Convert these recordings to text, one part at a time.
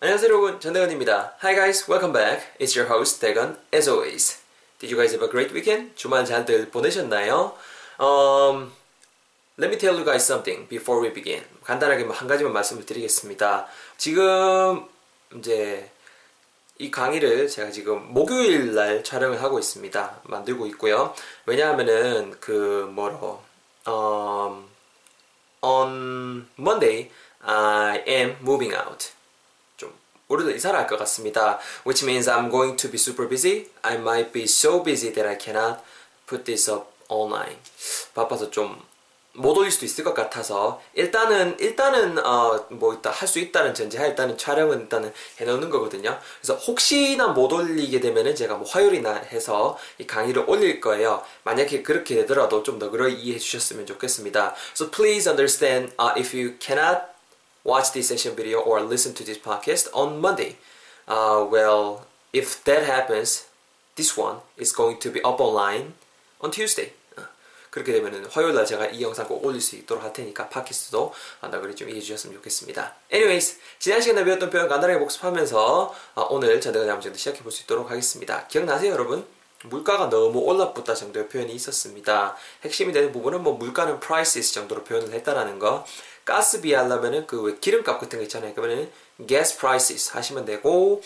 안녕하세요 여러분 전대건입니다. Hi guys, welcome back. It's your host 대건 as always. Did you guys have a great weekend? 주말 잘들 보내셨나요? Um, let me tell you guys something before we begin. 간단하게 뭐한 가지만 말씀을 드리겠습니다. 지금 이제 이 강의를 제가 지금 목요일 날 촬영을 하고 있습니다. 만들고 있고요. 왜냐하면은 그 뭐로 um, on Monday I am moving out. 좀 우리도 이사를 할 것 같습니다. Which means I'm going to be super busy. I might be so busy that I cannot put this up online. 바빠서 좀 못 올릴 수도 있을 것 같아서 일단은 일단은 어뭐 있다 할수 있다는 전제하 일단은 촬영은 일단은 해놓는 거거든요. 그래서 혹시나 못 올리게 되면은 제가 뭐 화요일이나 해서 이 강의를 올릴 거예요. 만약에 그렇게 되더라도 좀 너그러이 이해해 주셨으면 좋겠습니다. So please understand uh, if you cannot watch this session video or listen to this podcast on Monday. Uh, well, if that happens, this one is going to be up online on Tuesday. 어, 그렇게 되면은 화요일 날 제가 이 영상 꼭 올릴 수 있도록 할 테니까 팟캐스트도 나그리 좀 이해해 주셨으면 좋겠습니다. Anyways, 지난 시간에 배웠던 표현 간단하게 복습하면서 어, 오늘 전대가 남정도 시작해 볼 수 있도록 하겠습니다. 기억나세요, 여러분? 물가가 너무 올라붙다 정도의 표현이 있었습니다. 핵심이 되는 부분은 뭐 물가는 prices 정도로 표현을 했다라는 거. 가스비 하려면은 그 기름값 같은 거 있잖아요. 그러면은 gas prices 하시면 되고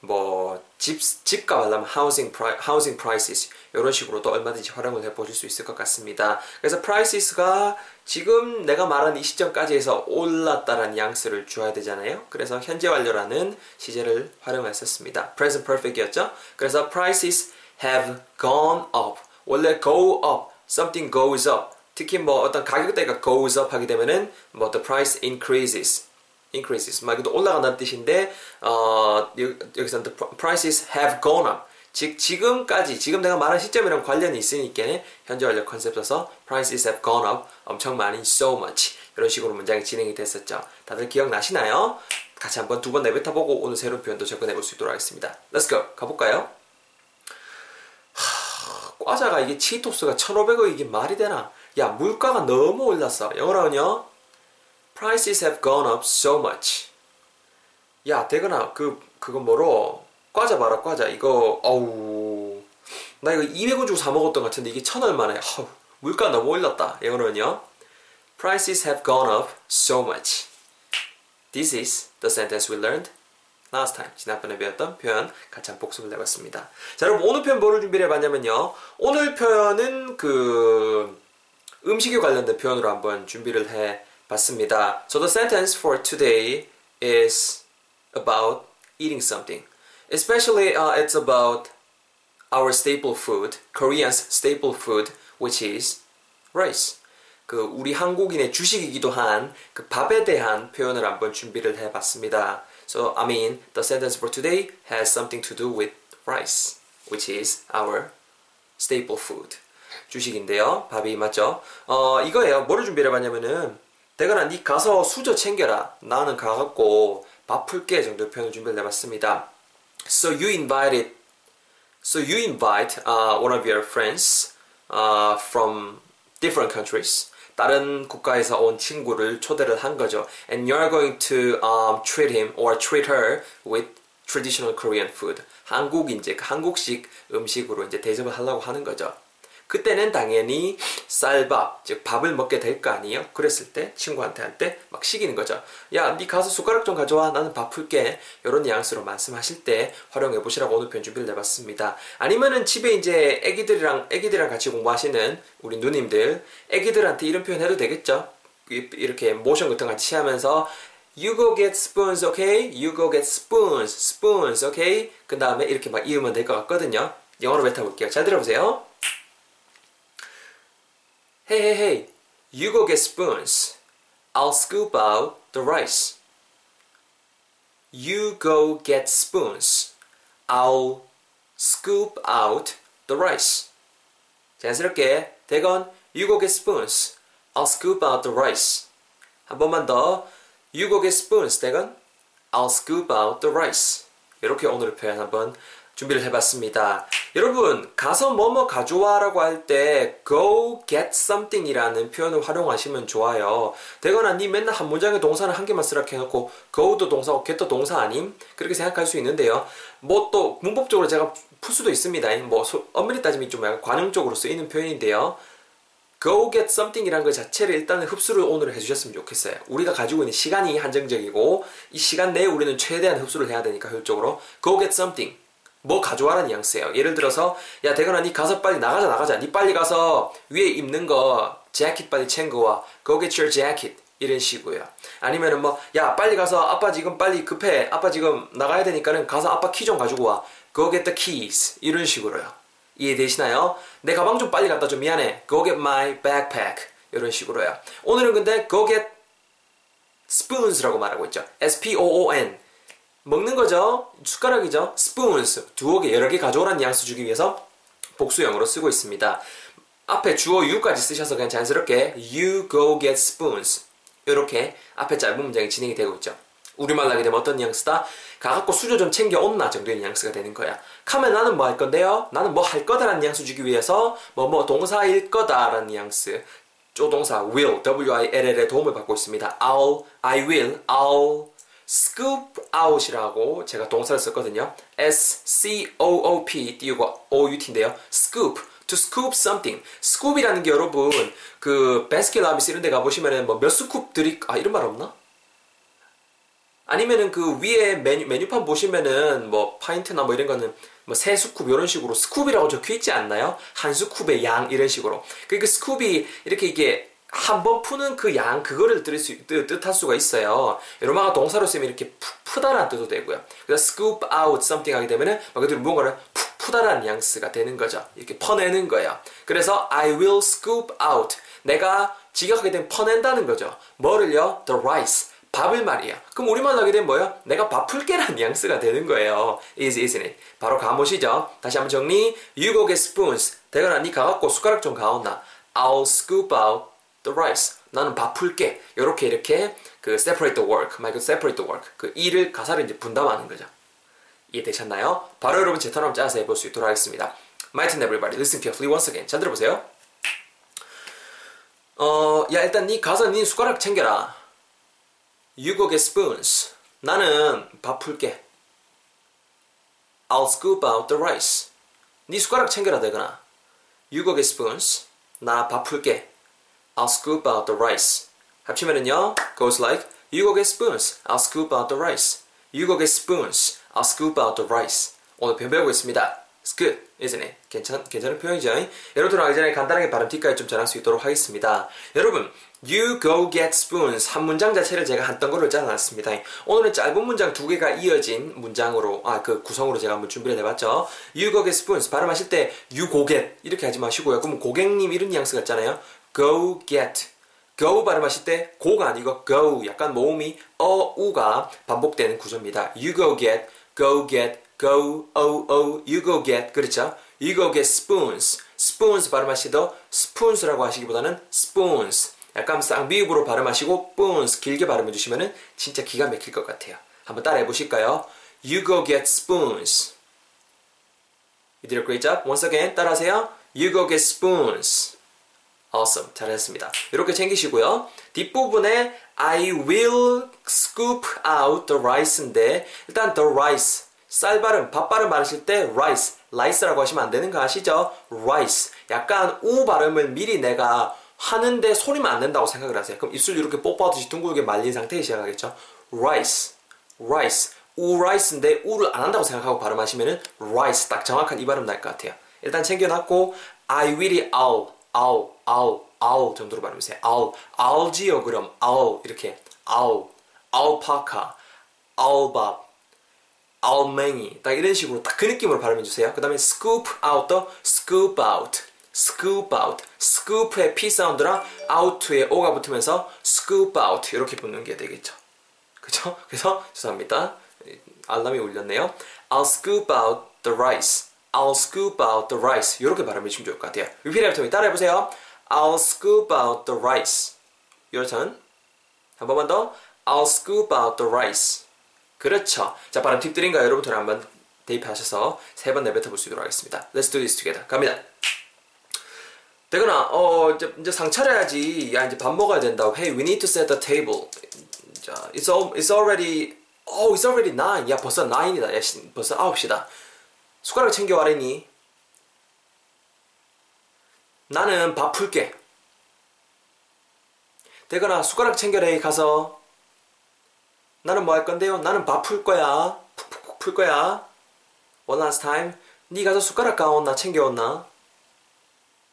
뭐 집, 집값 하려면 housing, pri, housing prices 이런 식으로도 얼마든지 활용을 해 보실 수 있을 것 같습니다. 그래서 prices가 지금 내가 말한 이 시점까지 해서 올랐다라는 양수를 주어야 되잖아요. 그래서 현재 완료라는 시제를 활용했었습니다. present perfect이었죠. 그래서 prices have gone up. 원래 go up, something goes up. 특히 뭐 어떤 가격대가 goes up 하게 되면은 뭐 the price increases. increases 말 그대로 올라간다는 뜻인데 어, 여기서 the prices have gone up 즉 지금까지 지금 내가 말한 시점이랑 관련이 있으니까 현재 완료 컨셉 써서 prices have gone up 엄청 많이 so much 이런 식으로 문장이 진행이 됐었죠 다들 기억나시나요? 같이 한번 두 번 내뱉어보고 오늘 새로운 표현도 접근해 볼 수 있도록 하겠습니다 Let's go 가볼까요? 하, 과자가 이게 치토스가 1,500원 이게 말이 되나? 야 물가가 너무 올랐어 영어로는요 Prices have gone up so much. 야, 대건아, 그, 그거 뭐로? 과자 봐라, 과자. 이거, 어우. 나 이거 200원 주고 사 먹었던 것 같은데 이게 천 얼마네. 어우, 물가 너무 올랐다. 영어로는요. Prices have gone up so much. This is the sentence we learned time. 지난번에 배웠던 표현 같이 한번 복습을 해봤습니다. 자, 여러분, 오늘 표현 뭐를 준비를 해봤냐면요. 오늘 표현은 그, 음식에 관련된 표현으로 한번 준비를 해 봤습니다. So the sentence for today is about eating something. Especially uh, it's about our staple food, Korean's staple food, which is rice. 그 우리 한국인의 주식이기도 한 그 밥에 대한 표현을 한번 준비를 해봤습니다. So I mean, the sentence for today has something to do with rice, which is our staple food. 주식인데요. 밥이 맞죠? 어, 이거예요. 뭐를 준비를 해봤냐면은 대건아 니 가서 수저 챙겨라 나는 가갖고 밥 풀게 정도 표현을 준비를 해봤습니다 So you invited So you invite uh, one of your friends uh, from different countries 다른 국가에서 온 친구를 초대를 한 거죠 And you're going to um, treat him or treat her with traditional Korean food 한국 이제 한국식 음식으로 이제 대접을 하려고 하는 거죠 그때는 당연히 쌀밥, 즉 밥을 먹게 될 거 아니에요? 그랬을 때 친구한테 할때막 시키는 거죠. 야, 네 가서 숟가락 좀 가져와. 나는 밥 풀게. 이런 뉘앙스로 말씀하실 때 활용해 보시라고 오늘 편 준비를 해봤습니다. 아니면은 집에 이제 애기들이랑 애기들이랑 같이 공부하시는 우리 누님들, 애기들한테 이런 표현 해도 되겠죠? 이렇게 모션 같은 거 같이 하면서 You go get spoons, okay? You go get spoons, spoons, okay? 그 다음에 이렇게 막 이으면 될 것 같거든요. 영어로 뱉어볼게요. 잘 들어보세요. Hey, hey, hey, you go get spoons. I'll scoop out the rice. You go get spoons. I'll scoop out the rice. 자연스럽게 대건 You go get spoons. I'll scoop out the rice. 한 번만 더 You go get spoons. 대건 I'll scoop out the rice. 이렇게 오늘의 표현 한번 준비를 해봤습니다. 여러분 가서 뭐뭐 가져와 라고 할 때 go get something이라는 표현을 활용하시면 좋아요. 되거나 니 맨날 한 문장의 동사는 한 개만 쓰라 해놓고 go도 동사고 get도 동사 아님? 그렇게 생각할 수 있는데요. 뭐 또 문법적으로 제가 풀 수도 있습니다. 뭐 엄밀히 따지면 좀 약간 관용적으로 쓰이는 표현인데요. go get something이라는 것 자체를 일단 흡수를 오늘 해주셨으면 좋겠어요. 우리가 가지고 있는 시간이 한정적이고 이 시간 내에 우리는 최대한 흡수를 해야 되니까 효율적으로 go get something 뭐 가져와라는 뉘앙스예요. 예를 들어서 야 대건아 니 가서 빨리 나가자 나가자 니 빨리 가서 위에 입는 거 재킷 빨리 챙겨와 go get your jacket 이런 식으로요. 아니면은 뭐 야 빨리 가서 아빠 지금 빨리 급해 아빠 지금 나가야 되니까는 가서 아빠 키 좀 가지고 와 go get the keys 이런 식으로요. 이해되시나요? 내 가방 좀 빨리 갖다 줘 미안해 go get my backpack 이런 식으로요. 오늘은 근데 go get spoons라고 말하고 있죠. S-P-O-O-N 먹는 거죠. 숟가락이죠. spoons 두어 개 여러 개 가져오라는 뉘앙스 주기 위해서 복수형으로 쓰고 있습니다. 앞에 주어 you까지 쓰셔서 그냥 자연스럽게 you go get spoons 이렇게 앞에 짧은 문장이 진행이 되고 있죠. 우리말로 하게 되면 어떤 뉘앙스다? 가갖고 수저 좀 챙겨 온나 정도의 뉘앙스가 되는 거야. 카면 나는 뭐 할 건데요? 나는 뭐 할 거다라는 뉘앙스 주기 위해서 뭐 뭐 동사일 거다라는 뉘앙스 조동사 will, W-I-L-L의 도움을 받고 있습니다. I'll, I will, I'll scoop out이라고 제가 동사를 썼거든요. S-C-O-O-P 띄우고 O-U-T인데요. scoop, to scoop something. scoop이라는 게 여러분 그 베스킨 라빈스 이런 데 가보시면은 뭐 몇 scoop들이 아 이런 말 없나? 아니면은 그 위에 메뉴, 메뉴판 보시면은 뭐 파인트나 뭐 이런 거는 뭐 세 scoop 이런 식으로 scoop이라고 적혀 있지 않나요? 한 scoop의 양 이런 식으로. 그러니까 scoop이 이렇게 이게 한 번 푸는 그 양 그거를 뜻, 수, 뜻, 할 수가 있어요. 로마가 동사로 쓰면 이렇게 푹 푸다라는 뜻도 되고요. 그래서 scoop out something 하게 되면은 말 그대로 무언가를 푹 푸다라는 뉘앙스가 되는 거죠. 이렇게 퍼내는 거예요. 그래서 I will scoop out 내가 직역하게 되면 퍼낸다는 거죠. 뭐를요? The rice 밥을 말이야. 그럼 우리말로 하게 되면 뭐예요? 내가 밥 풀게라는 뉘앙스가 되는 거예요. is, isn't it? 바로 가보시죠. 다시 한번 정리. You go get spoons. 대건아, 니 가 갖고 숟가락 좀 가온나. I'll scoop out the rice. 나는 밥 풀게. 이렇게 이렇게 그 separate the work, 말 그대로 separate the work. 그 일을 가사를 이제 분담하는 거죠. 이해되셨나요? 바로 여러분 제 턴을 짜서 해볼 수 있도록 하겠습니다. My turn everybody. Listen carefully once again. 잘 들어보세요. 어, 야 일단 니 가서 니 숟가락 챙겨라. You go get spoons. 나는 밥 풀게. I'll scoop out the rice. 니 숟가락 챙겨라 되거나. You go get spoons. 나 밥 풀게. I'll scoop out the rice. 합치면은요, goes like, you go get spoons, I'll scoop out the rice. You go get spoons, I'll scoop out the rice. 오늘 배우고 있습니다. It's good, isn't it? 괜찮, 괜찮은 표현이죠. 여러분 들어가기 전에 간단하게 발음 팁까지 좀 전할 수 있도록 하겠습니다. 여러분, You go get spoons 한 문장 자체를 제가 한 덩어리로 짜놨습니다. 오늘은 짧은 문장 두 개가 이어진 문장으로 아 그 구성으로 제가 한번 준비를 해봤죠. You go get spoons 발음하실 때 you go get 이렇게 하지 마시고요. 그럼 고객님 이런 뉘앙스 같잖아요. Go get. go 발음하실 때 go가 아니고 go 약간 모음이 어, 우가 반복되는 구조입니다. you go get, go get, go, o, o, you go get 그렇죠? you go get spoons. spoons 발음하시도 spoons라고 하시기보다는 spoons. 약간 쌍비읍으로 발음하시고 spoons 길게 발음해 주시면은 진짜 기가 막힐 것 같아요. 한번 따라해 보실까요? You go get spoons. You did a great job. Once again 따라하세요. You go get spoons. Awesome. 잘했습니다. 이렇게 챙기시고요. 뒷부분에 I will scoop out the rice인데 일단 the rice 쌀 발음, 밥 발음 말하실 때 rice, rice라고 하시면 안 되는 거 아시죠? rice. 약간 우 발음을 미리 내가 하는데 소리만 안 낸다고 생각을 하세요. 그럼 입술 이렇게 뽀뽀하듯이 둥글게 말린 상태에 시작하겠죠? rice, rice. 우 rice인데 우를 안 한다고 생각하고 발음하시면은 rice 딱 정확한 이 발음 날 것 같아요. 일단 챙겨놨고 I will이 I'll 아우, 아우, 아우 정도로 발음하세요. 아우, 아우지요 그럼 아우 이렇게 아우, 아우파카, 아우밥, 아우맹이 딱 이런 식으로 딱 그 느낌으로 발음해 주세요. 그 다음에 scoop out도 scoop out, scoop out, scoop의 p 사운드랑 out의 o가 붙으면서 scoop 이렇게 붙는 게 되겠죠. 그죠? 그래서 죄송합니다. 알람이 울렸네요. I'll scoop out the rice. I'll scoop out the rice. 이렇게 발음해 주시면 좋을 것 같아요. repeat. 따라해 보세요. I'll scoop out the rice. Turn. 한 번만 더. I'll scoop out the rice. 그렇죠. 자, 발음 팁들인가요? 여러분들 한번 대입하셔서 세 번 내뱉어 볼 수 있도록 하겠습니다. Let's do this together. 갑니다. 대건아, 어, 이제, 이제 상 차려야지. 야, 이제 밥 먹어야 된다. Hey, we need to set the table. 자, it's, all, it's already, oh, it's already nine. 야, 벌써 nine이다. 야, 벌써 아홉시다. 숟가락 챙겨와래니? 나는 밥 풀게. 대건아, 숟가락 챙겨래, 가서. 나는 뭐 할 건데요? 나는 밥 풀 거야. 푹푹푹 풀 거야. One last time. 네 가서 숟가락 가온나 챙겨온나?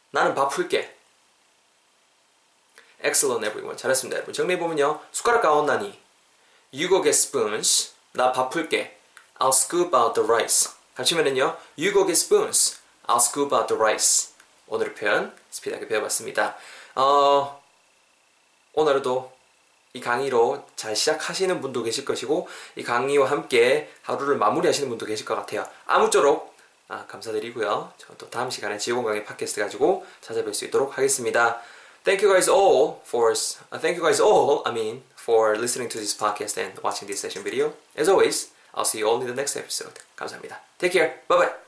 나는 밥 풀게. Excellent everyone. 잘했습니다 여러분. 정리해보면요. 숟가락 가온나니? You go get spoons. 나 밥 풀게. I'll scoop out the rice. 합치면은요. You go get spoons. I'll scoop out the rice. 오늘의 표현 스피드하게 배워봤습니다. 어, 오늘도 이 강의로 잘 시작하시는 분도 계실 것이고 이 강의와 함께 하루를 마무리하시는 분도 계실 것 같아요. 아무쪼록 아, 감사드리고요. 저또 다음 시간에 지옥원 강의 팟캐스트 가지고 찾아뵐 수 있도록 하겠습니다. Thank you guys all for uh, thank you guys all I mean for listening to this podcast and watching this session video. As always, I'll see you all in the next episode. 감사합니다. Take care. Bye bye.